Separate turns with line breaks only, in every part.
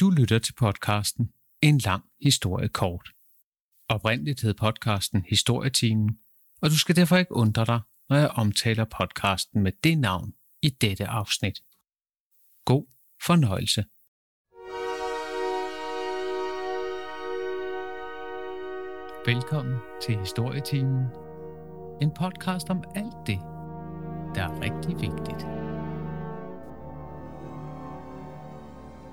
Du lytter til podcasten En lang historie kort. Oprindeligt hed podcasten Historietimen, og du skal derfor ikke undre dig, når jeg omtaler podcasten med det navn i dette afsnit. God fornøjelse. Velkommen til Historietimen, en podcast om alt det, der er rigtig vigtigt.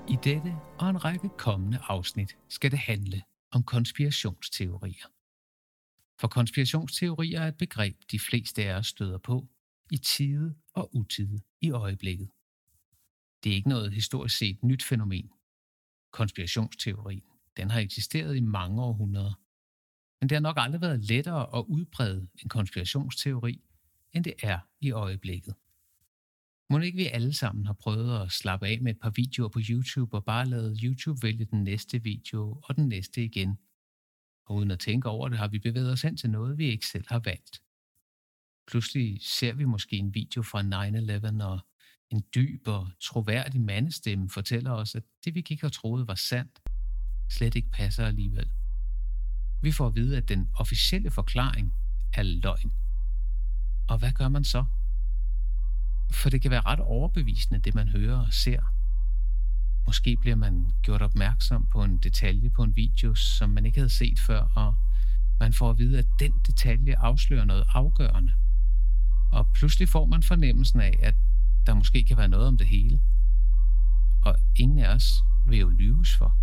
I dette og en række kommende afsnit skal det handle om konspirationsteorier. For konspirationsteorier er et begreb, de fleste af os støder på i tide og utide i øjeblikket. Det er ikke noget historisk set nyt fænomen. Konspirationsteorien, den har eksisteret i mange århundreder. Men det har nok aldrig været lettere at udbrede en konspirationsteori, end det er i øjeblikket. Må ikke vi alle sammen har prøvet at slappe af med et par videoer på YouTube og bare lavet YouTube vælge den næste video og den næste igen. Og uden at tænke over det, har vi bevæget os hen til noget, vi ikke selv har valgt. Pludselig ser vi måske en video fra 9-11, og en dyb og troværdig mandestemme fortæller os, at det vi ikke har troet var sandt, slet ikke passer alligevel. Vi får at vide, at den officielle forklaring er løgn. Og hvad gør man så? For det kan være ret overbevisende, det man hører og ser. Måske bliver man gjort opmærksom på en detalje på en video, som man ikke havde set før, og man får at vide, at den detalje afslører noget afgørende. Og pludselig får man fornemmelsen af, at der måske kan være noget om det hele. Og ingen af os vil jo lyves for.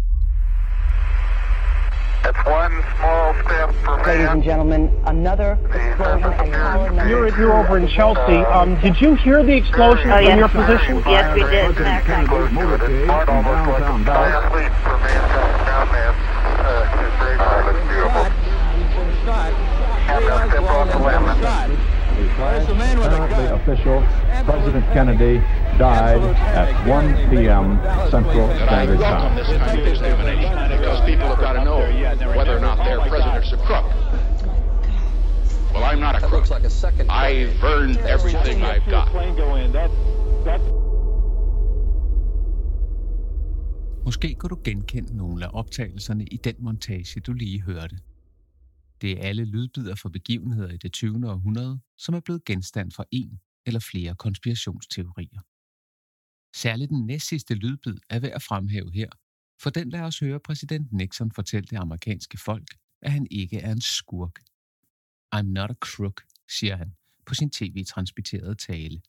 Ladies and gentlemen, another explosion and power
You're, you're over in Chelsea. Um, did you hear the explosion
Oh,
from
yes.
your position?
Yes, we did.
Apparently official, President Kennedy died at 1 p.m. Central Standard Time.
this kind of discrimination because people have got to know whether or not their president's a crook. Well, I'm not a crook. I've earned everything I've got.
Måske kan du genkende nogle af optagelserne i den montage, du lige hørte. Det er alle lydbider fra begivenheder i det 20. århundrede, som er blevet genstand for en eller flere konspirationsteorier. Særligt den næstsidste lydbid er værd at fremhæve her, for den lader os høre præsident Nixon fortælle det amerikanske folk, at han ikke er en skurk. I'm not a crook, siger han på sin tv-transmitterede tale.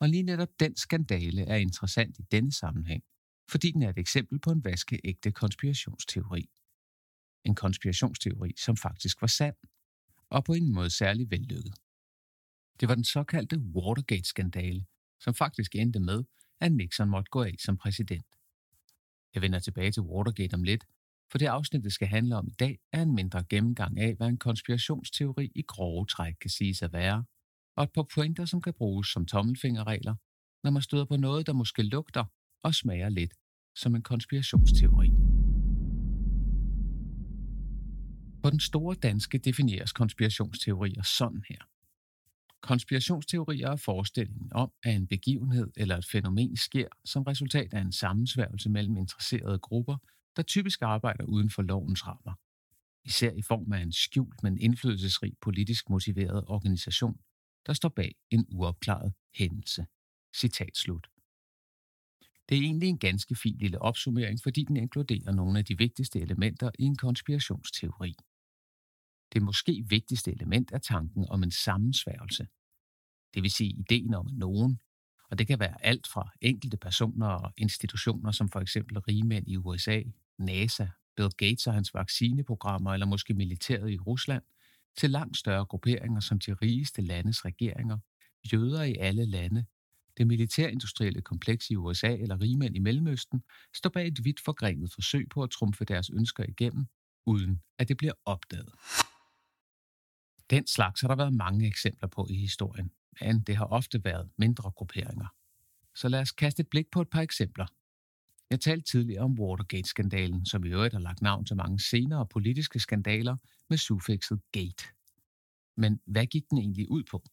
Og lige netop den skandale er interessant i denne sammenhæng, fordi den er et eksempel på en vaskeægte konspirationsteori. En konspirationsteori, som faktisk var sand, og på ingen måde særlig vellykket. Det var den såkaldte Watergate-skandale, som faktisk endte med, at Nixon måtte gå af som præsident. Jeg vender tilbage til Watergate om lidt, for det afsnit, det skal handle om i dag, er en mindre gennemgang af, hvad en konspirationsteori i grove træk kan siges at være, og et par pointer, som kan bruges som tommelfingerregler, når man støder på noget, der måske lugter og smager lidt som en konspirationsteori. På den store danske defineres konspirationsteorier sådan her. Konspirationsteorier er forestillingen om, at en begivenhed eller et fænomen sker som resultat af en sammensværgelse mellem interesserede grupper, der typisk arbejder uden for lovens rammer. Især i form af en skjult, men indflydelsesrig politisk motiveret organisation, der står bag en uopklaret hændelse. Citat slut. Det er egentlig en ganske fin lille opsummering, fordi den inkluderer nogle af de vigtigste elementer i en konspirationsteori. Det måske vigtigste element er tanken om en sammensværgelse. Det vil sige ideen om nogen, og det kan være alt fra enkelte personer og institutioner som for eksempel rigmænd i USA, NASA, Bill Gates og hans vaccineprogrammer eller måske militæret i Rusland, til langt større grupperinger som de rigeste landes regeringer, jøder i alle lande, det militærindustrielle kompleks i USA eller rigmænd i Mellemøsten står bag et vidt forgrenet forsøg på at trumfe deres ønsker igennem, uden at det bliver opdaget. Den slags har der været mange eksempler på i historien, men det har ofte været mindre grupperinger. Så lad os kaste et blik på et par eksempler. Jeg talte tidligere om Watergate-skandalen, som i øvrigt har lagt navn til mange senere politiske skandaler med suffixet gate. Men hvad gik den egentlig ud på?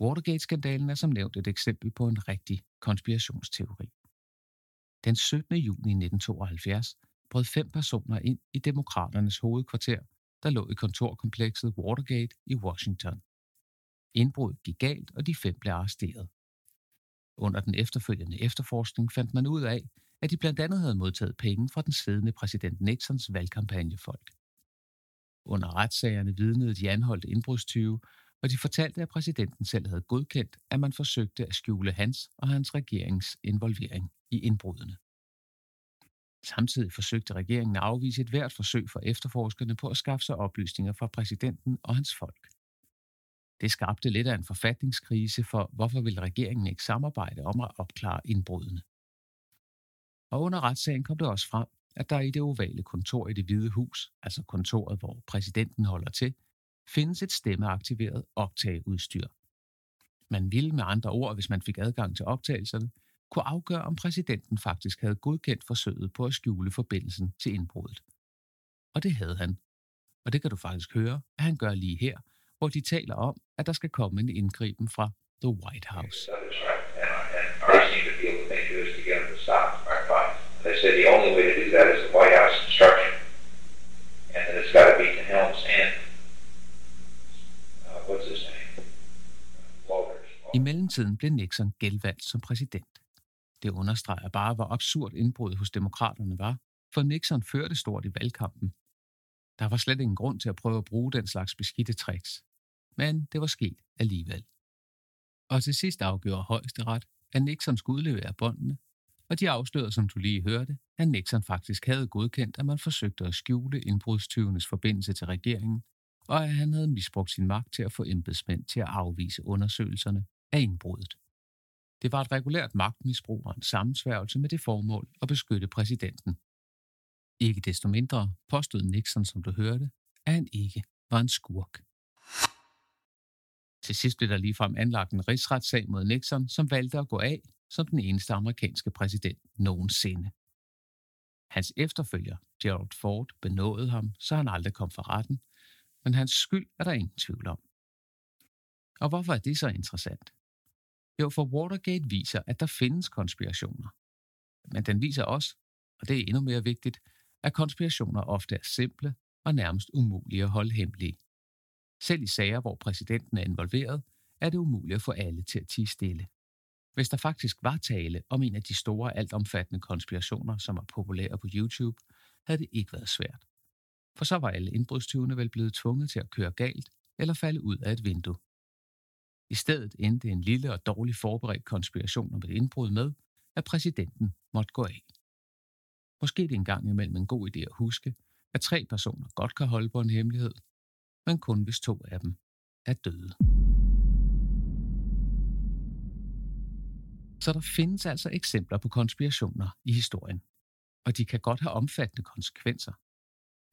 Watergate-skandalen er som nævnt et eksempel på en rigtig konspirationsteori. Den 17. juni 1972 brød fem personer ind i demokraternes hovedkvarter, der lå i kontorkomplekset Watergate i Washington. Indbruddet gik galt, og de fem blev arresteret. Under den efterfølgende efterforskning fandt man ud af, at de blandt andet havde modtaget penge fra den siddende præsident Nixons valgkampagnefolk. Under retssagerne vidnede de anholdte indbrudstyve, og de fortalte, at præsidenten selv havde godkendt, at man forsøgte at skjule hans og hans regerings involvering i indbrudene. Samtidig forsøgte regeringen at afvise et hvert forsøg for efterforskerne på at skaffe sig oplysninger fra præsidenten og hans folk. Det skabte lidt af en forfatningskrise for, hvorfor ville regeringen ikke samarbejde om at opklare indbrudene. Og under retssagen kom det også frem, at der i det ovale kontor i det hvide hus, altså kontoret, hvor præsidenten holder til, findes et stemmeaktiveret optageudstyr. Man ville med andre ord, hvis man fik adgang til optagelserne, kunne afgøre, om præsidenten faktisk havde godkendt forsøget på at skjule forbindelsen til indbruddet. Og det havde han. Og det kan du faktisk høre, at han gør lige her, hvor de taler om, at der skal komme en indgriben fra The White House. They said the only way to do that is the White House instruction, and that it's got to be to Helms and uh, what's his name, Walters. I mellemtiden blev Nixon genvalgt som præsident. Det understreger bare, hvor absurd indbruddet hos demokraterne var, for Nixon førte stort i valgkampen. Der var slet ingen grund til at prøve at bruge den slags beskidte tricks. Men det var sket alligevel. Og til sidst afgjorde højesteret, at Nixon skulle udlevere båndene, og de afslørede, som du lige hørte, at Nixon faktisk havde godkendt, at man forsøgte at skjule indbrudstyvenes forbindelse til regeringen, og at han havde misbrugt sin magt til at få embedsmænd til at afvise undersøgelserne af indbruddet. Det var et regulært magtmisbrug og en sammensværgelse med det formål at beskytte præsidenten. Ikke desto mindre påstod Nixon, som du hørte, at han ikke var en skurk. Til sidst blev der ligefrem anlagt en rigsretssag mod Nixon, som valgte at gå af som den eneste amerikanske præsident nogensinde. Hans efterfølger, Gerald Ford, benåede ham, så han aldrig kom for retten, men hans skyld er der ingen tvivl om. Og hvorfor er det så interessant? Jo, for Watergate viser, at der findes konspirationer. Men den viser også, og det er endnu mere vigtigt, at konspirationer ofte er simple og nærmest umulige at holde hemmelige. Selv i sager, hvor præsidenten er involveret, er det umuligt at få alle til at tige stille. Hvis der faktisk var tale om en af de store altomfattende konspirationer, som er populære på YouTube, havde det ikke været svært. For så var alle indbrudstyvene vel blevet tvunget til at køre galt eller falde ud af et vindue. I stedet endte en lille og dårligt forberedt konspiration om et indbrud med, at præsidenten måtte gå af. Måske det engang imellem en god idé at huske, at tre personer godt kan holde på en hemmelighed, men kun hvis to af dem er døde. Så der findes altså eksempler på konspirationer i historien, og de kan godt have omfattende konsekvenser.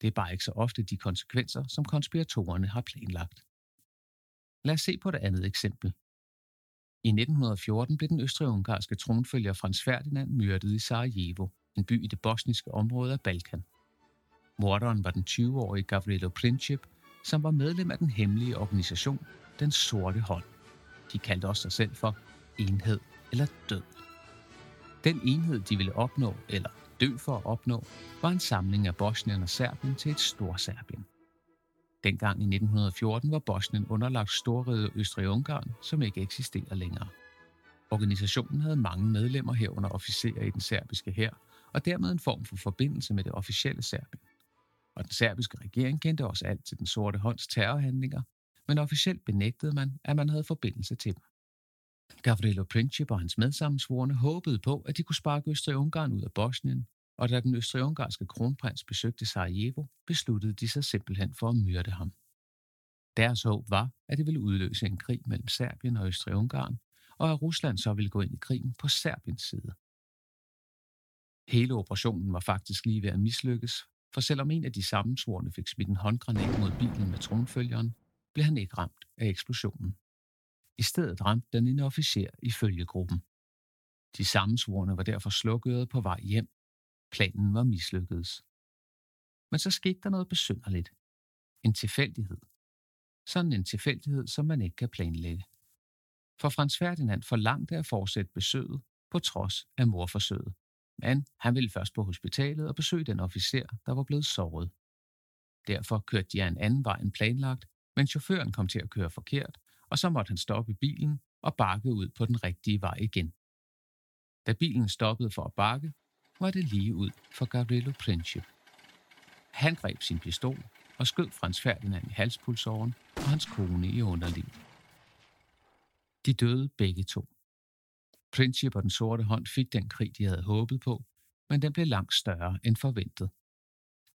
Det er bare ikke så ofte de konsekvenser, som konspiratorerne har planlagt. Lad os se på det andet eksempel. I 1914 blev den østrig-ungarske tronfølger Frans Ferdinand myrdet i Sarajevo, en by i det bosniske område af Balkan. Morderen var den 20-årige Gavrilo Princip, som var medlem af den hemmelige organisation Den Sorte Hånd. De kaldte også sig selv for Enhed eller Død. Den enhed, de ville opnå, eller dø for at opnå, var en samling af Bosnien og Serbien til et Storserbien. Dengang i 1914 var Bosnien underlagt Storriget Østrig-Ungarn, som ikke eksisterer længere. Organisationen havde mange medlemmer herunder officerer i den serbiske hær, og dermed en form for forbindelse med det officielle Serbien. Og den serbiske regering kendte også alt til den sorte hånds terrorhandlinger, men officielt benægtede man, at man havde forbindelse til dem. Gavrilo Princip og hans medsammensvorene håbede på, at de kunne sparke Østrig-Ungarn ud af Bosnien, og da den østrig-ungarske kronprins besøgte Sarajevo, besluttede de sig simpelthen for at myrde ham. Deres håb var, at det ville udløse en krig mellem Serbien og Østrig-Ungarn, og at Rusland så ville gå ind i krigen på Serbiens side. Hele operationen var faktisk lige ved at mislykkes, for selvom en af de sammensvorene fik smidt en håndgranat mod bilen med tronfølgeren, blev han ikke ramt af eksplosionen. I stedet ramte den en officer i følgegruppen. De sammensvorene var derfor slukket på vej hjem. Planen var mislykkedes. Men så skete der noget besynderligt. En tilfældighed. Sådan en tilfældighed, som man ikke kan planlægge. For Frans Ferdinand forlangte at fortsætte besøget på trods af morforsøget. Men han ville først på hospitalet og besøge den officer, der var blevet såret. Derfor kørte de af en anden vej end planlagt, men chaufføren kom til at køre forkert, og så måtte han stoppe bilen og bakke ud på den rigtige vej igen. Da bilen stoppede for at bakke, var det lige ud for Gabrielo Princip. Han greb sin pistol og skød Frans Ferdinand i halspulsåren og hans kone i underliv. De døde begge to. Princip og den sorte hånd fik den krig, de havde håbet på, men den blev langt større end forventet.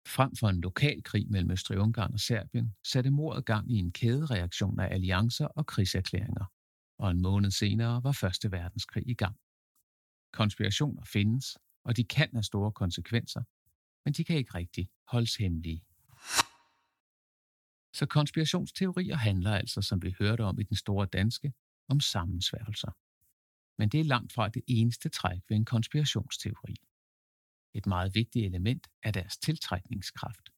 Frem for en lokal krig mellem Østrig-Ungarn og Serbien satte mordet gang i en kædereaktion af alliancer og krigserklæringer, og en måned senere var Første Verdenskrig i gang. Konspirationer findes, og de kan have store konsekvenser, men de kan ikke rigtig holdes hemmelige. Så konspirationsteorier handler altså, som vi hørte om i den store danske, om sammensværgelser. Men det er langt fra det eneste træk ved en konspirationsteori. Et meget vigtigt element er deres tiltrækningskraft.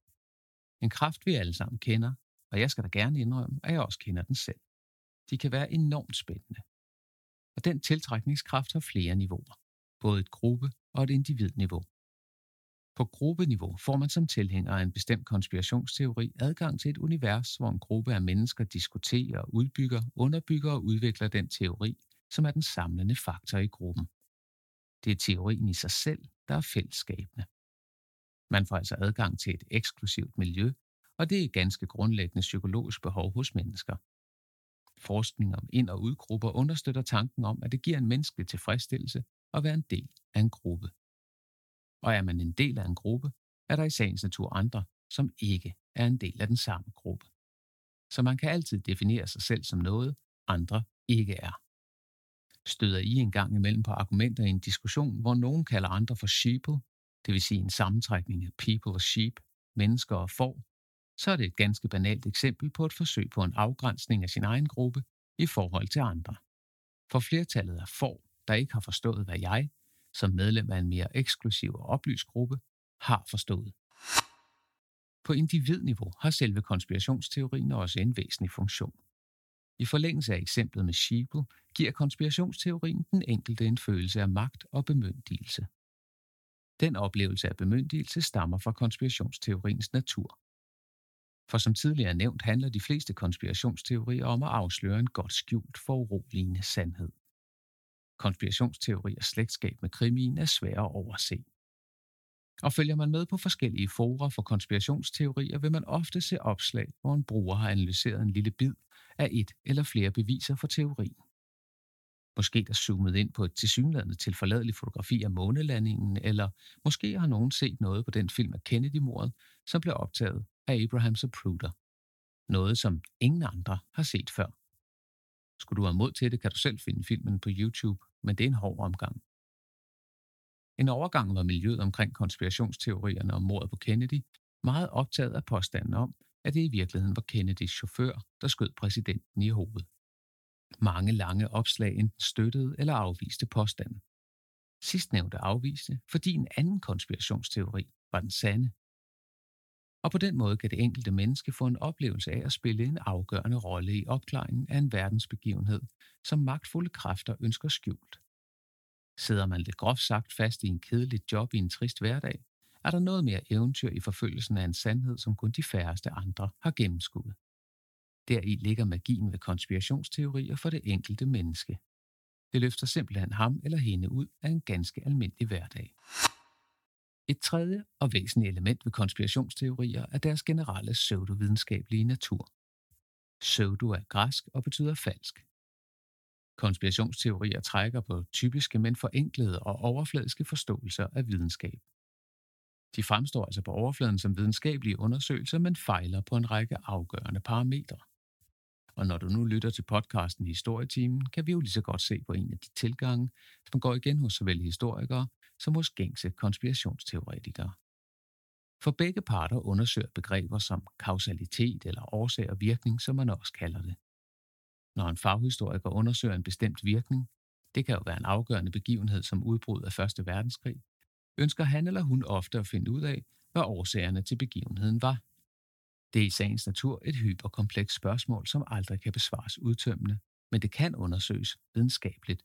En kraft, vi alle sammen kender, og jeg skal da gerne indrømme, at jeg også kender den selv. De kan være enormt spændende. Og den tiltrækningskraft har flere niveauer, både et gruppe- og et individniveau. På gruppeniveau får man som tilhænger af en bestemt konspirationsteori adgang til et univers, hvor en gruppe af mennesker diskuterer, udbygger, underbygger og udvikler den teori, som er den samlende faktor i gruppen. Det er teorien i sig selv, der er fællesskabende. Man får altså adgang til et eksklusivt miljø, og det er et ganske grundlæggende psykologisk behov hos mennesker. Forskning om ind- og udgrupper understøtter tanken om, at det giver en menneskelig tilfredsstillelse at være en del af en gruppe. Og er man en del af en gruppe, er der i sagens natur andre, som ikke er en del af den samme gruppe. Så man kan altid definere sig selv som noget, andre ikke er. Støder I en gang imellem på argumenter i en diskussion, hvor nogen kalder andre for sheeple, det vil sige en sammentrækning af people og sheep, mennesker og får, så er det et ganske banalt eksempel på et forsøg på en afgrænsning af sin egen gruppe i forhold til andre. For flertallet af får, der ikke har forstået, hvad jeg, som medlem af en mere eksklusiv og oplyst gruppe, har forstået. På individniveau har selve konspirationsteorien også en væsentlig funktion. I forlængelse af eksemplet med Sheeple giver konspirationsteorien den enkelte en følelse af magt og bemyndigelse. Den oplevelse af bemyndigelse stammer fra konspirationsteoriens natur. For som tidligere nævnt handler de fleste konspirationsteorier om at afsløre en godt skjult foruroligende sandhed konspirationsteorier og slægtskab med krimien er svære at overse. Og følger man med på forskellige forer for konspirationsteorier, vil man ofte se opslag, hvor en bruger har analyseret en lille bid af et eller flere beviser for teorien. Måske der zoomet ind på et tilsyneladende tilforladeligt fotografi af månelandingen, eller måske har nogen set noget på den film af Kennedy-mordet, som blev optaget af Abraham Zapruder. Noget, som ingen andre har set før. Skulle du have mod til det, kan du selv finde filmen på YouTube, men det er en hård omgang. En overgang var miljøet omkring konspirationsteorierne om mordet på Kennedy meget optaget af påstanden om, at det i virkeligheden var Kennedys chauffør, der skød præsidenten i hovedet. Mange lange opslag enten støttede eller afviste påstanden. Sidstnævnte afviste, fordi en anden konspirationsteori var den sande. Og på den måde kan det enkelte menneske få en oplevelse af at spille en afgørende rolle i opklaringen af en verdensbegivenhed, som magtfulde kræfter ønsker skjult. Sidder man lidt groft sagt fast i en kedelig job i en trist hverdag, er der noget mere eventyr i forfølgelsen af en sandhed, som kun de færreste andre har gennemskuet. Deri ligger magien ved konspirationsteorier for det enkelte menneske. Det løfter simpelthen ham eller hende ud af en ganske almindelig hverdag. Et tredje og væsentligt element ved konspirationsteorier er deres generelle pseudovidenskabelige natur. Pseudo er græsk og betyder falsk. Konspirationsteorier trækker på typiske, men forenklede og overfladiske forståelser af videnskab. De fremstår altså på overfladen som videnskabelige undersøgelser, men fejler på en række afgørende parametre. Og når du nu lytter til podcasten Historietimen, kan vi jo lige så godt se på en af de tilgange, som går igen hos såvel historikere som hos gængse konspirationsteoretikere. For begge parter undersøger begreber som kausalitet eller årsag og virkning, som man også kalder det. Når en faghistoriker undersøger en bestemt virkning, det kan jo være en afgørende begivenhed som udbrud af Første Verdenskrig, ønsker han eller hun ofte at finde ud af, hvad årsagerne til begivenheden var. Det er i sagens natur et hyperkomplekst spørgsmål, som aldrig kan besvares udtømmende, men det kan undersøges videnskabeligt.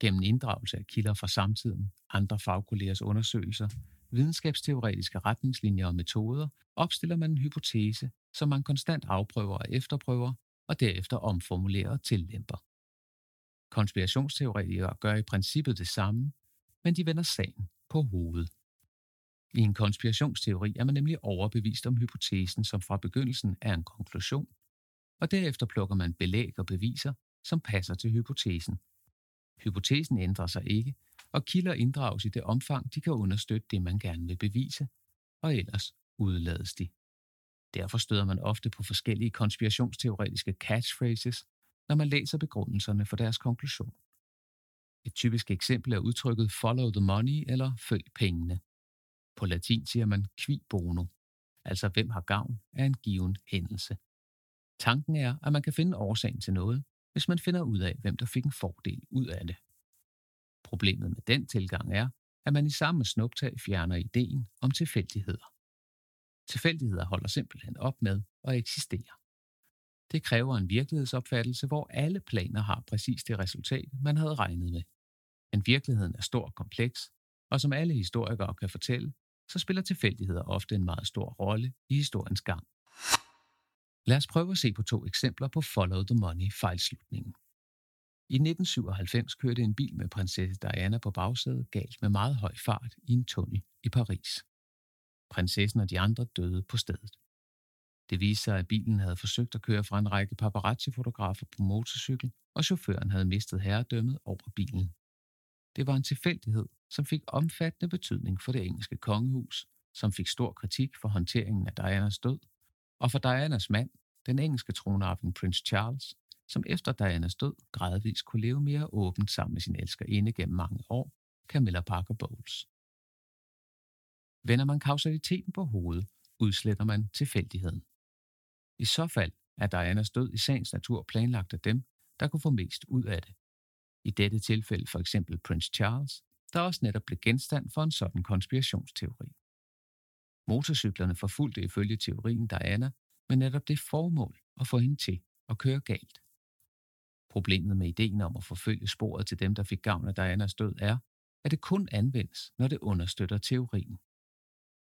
Gennem inddragelse af kilder fra samtiden, andre fagkollegers undersøgelser, videnskabsteoretiske retningslinjer og metoder, opstiller man en hypotese, som man konstant afprøver og efterprøver, og derefter omformulerer og tillemper. Konspirationsteoretikere gør i princippet det samme, men de vender sagen på hovedet. I en konspirationsteori er man nemlig overbevist om hypotesen, som fra begyndelsen er en konklusion, og derefter plukker man belæg og beviser, som passer til hypotesen. Hypotesen ændrer sig ikke, og kilder inddrages i det omfang, de kan understøtte det, man gerne vil bevise, og ellers udlades de. Derfor støder man ofte på forskellige konspirationsteoretiske catchphrases, når man læser begrundelserne for deres konklusion. Et typisk eksempel er udtrykket follow the money eller følg pengene. På latin siger man qui bono, altså hvem har gavn af en given hændelse. Tanken er, at man kan finde årsagen til noget, hvis man finder ud af, hvem der fik en fordel ud af det. Problemet med den tilgang er, at man i samme snuptag fjerner ideen om tilfældigheder. Tilfældigheder holder simpelthen op med at eksistere. Det kræver en virkelighedsopfattelse, hvor alle planer har præcis det resultat, man havde regnet med. Men virkeligheden er stor og kompleks, og som alle historikere kan fortælle, så spiller tilfældigheder ofte en meget stor rolle i historiens gang. Lad os prøve at se på to eksempler på Follow the Money fejlslutningen. I 1997 kørte en bil med prinsesse Diana på bagsædet galt med meget høj fart i en tunnel i Paris. Prinsessen og de andre døde på stedet. Det viste sig, at bilen havde forsøgt at køre fra en række paparazzi-fotografer på motorcykel, og chaufføren havde mistet herredømmet over bilen. Det var en tilfældighed, som fik omfattende betydning for det engelske kongehus, som fik stor kritik for håndteringen af Dianas død, og for Dianas mand, den engelske tronarving Prince Charles, som efter Dianas død gradvist kunne leve mere åbent sammen med sin elskerinde gennem mange år, Camilla Parker Bowles. Vender man kausaliteten på hovedet, udsletter man tilfældigheden. I så fald er Dianas død i sagens natur planlagt af dem, der kunne få mest ud af det. I dette tilfælde for eksempel Prince Charles, der også netop blev genstand for en sådan konspirationsteori. Motorcyklerne forfulgte ifølge teorien Diana med netop det formål at få hende til at køre galt. Problemet med ideen om at forfølge sporet til dem, der fik gavn af Dianas død, er, at det kun anvendes, når det understøtter teorien.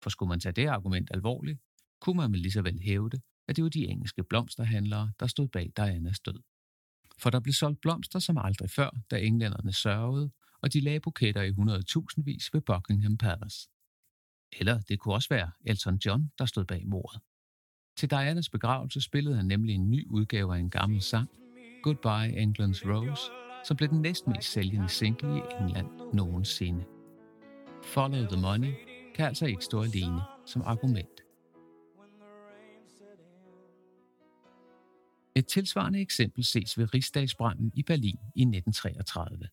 For skulle man tage det argument alvorligt, kunne man vel lige så vel hævde, at det var de engelske blomsterhandlere, der stod bag Dianas død. For der blev solgt blomster som aldrig før, da englænderne sørgede, og de lagde buketter i 100.000 ved Buckingham Palace. Eller det kunne også være Elton John, der stod bag mordet. Til Dianas begravelse spillede han nemlig en ny udgave af en gammel sang, Goodbye England's Rose, som blev den næstmest sælgende single i England nogensinde. Follow the Money kan altså ikke stå alene som argument. Et tilsvarende eksempel ses ved rigsdagsbranden i Berlin i 1933.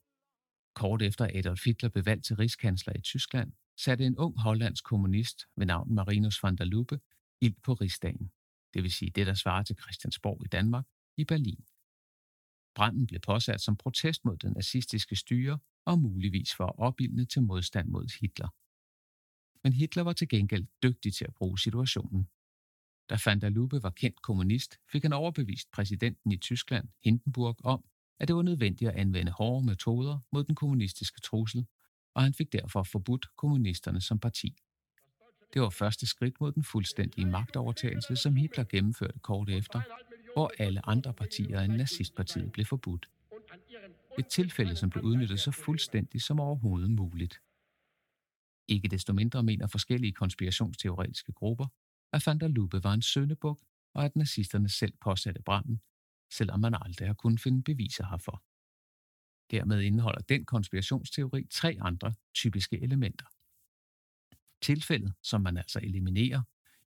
Kort efter Adolf Hitler blev valgt til rigskansler i Tyskland, satte en ung hollandsk kommunist ved navn Marinus van der Lubbe ild på rigsdagen, det vil sige det, der svarer til Christiansborg i Danmark, i Berlin. Branden blev påsat som protest mod den nazistiske styre og muligvis for at opildne til modstand mod Hitler. Men Hitler var til gengæld dygtig til at bruge situationen. Da van der Lubbe var kendt kommunist, fik han overbevist præsidenten i Tyskland, Hindenburg, om, at det var nødvendigt at anvende hårde metoder mod den kommunistiske trussel, og han fik derfor forbudt kommunisterne som parti. Det var første skridt mod den fuldstændige magtovertagelse, som Hitler gennemførte kort efter, hvor alle andre partier end nazistpartiet blev forbudt. Et tilfælde, som blev udnyttet så fuldstændigt som overhovedet muligt. Ikke desto mindre mener forskellige konspirationsteoretiske grupper, at van der Lubbe var en søndebuk, og at nazisterne selv påsatte branden, selvom man aldrig har kunnet finde beviser herfor. Dermed indeholder den konspirationsteori tre andre typiske elementer. Tilfældet, som man altså eliminerer,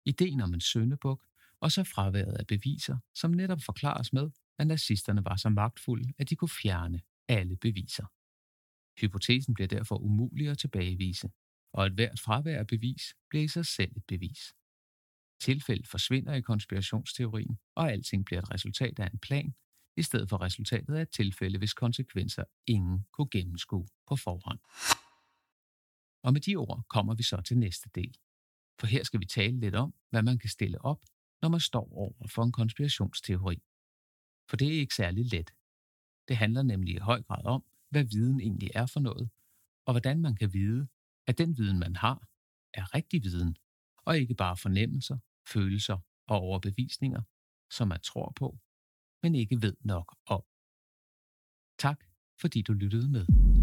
ideen om en søndebuk, og så fraværet af beviser, som netop forklares med, at nazisterne var så magtfulde, at de kunne fjerne alle beviser. Hypotesen bliver derfor umulig at tilbagevise, og et hvert fravær af bevis bliver i sig selv et bevis. Tilfældet forsvinder i konspirationsteorien, og alting bliver et resultat af en plan, i stedet for resultatet af et tilfælde, hvis konsekvenser ingen kunne gennemskue på forhånd. Og med de ord kommer vi så til næste del. For her skal vi tale lidt om, hvad man kan stille op, når man står over for en konspirationsteori. For det er ikke særlig let. Det handler nemlig i høj grad om, hvad viden egentlig er for noget, og hvordan man kan vide, at den viden, man har, er rigtig viden, og ikke bare fornemmelser, følelser og overbevisninger, som man tror på men ikke ved nok om. Tak fordi du lyttede med.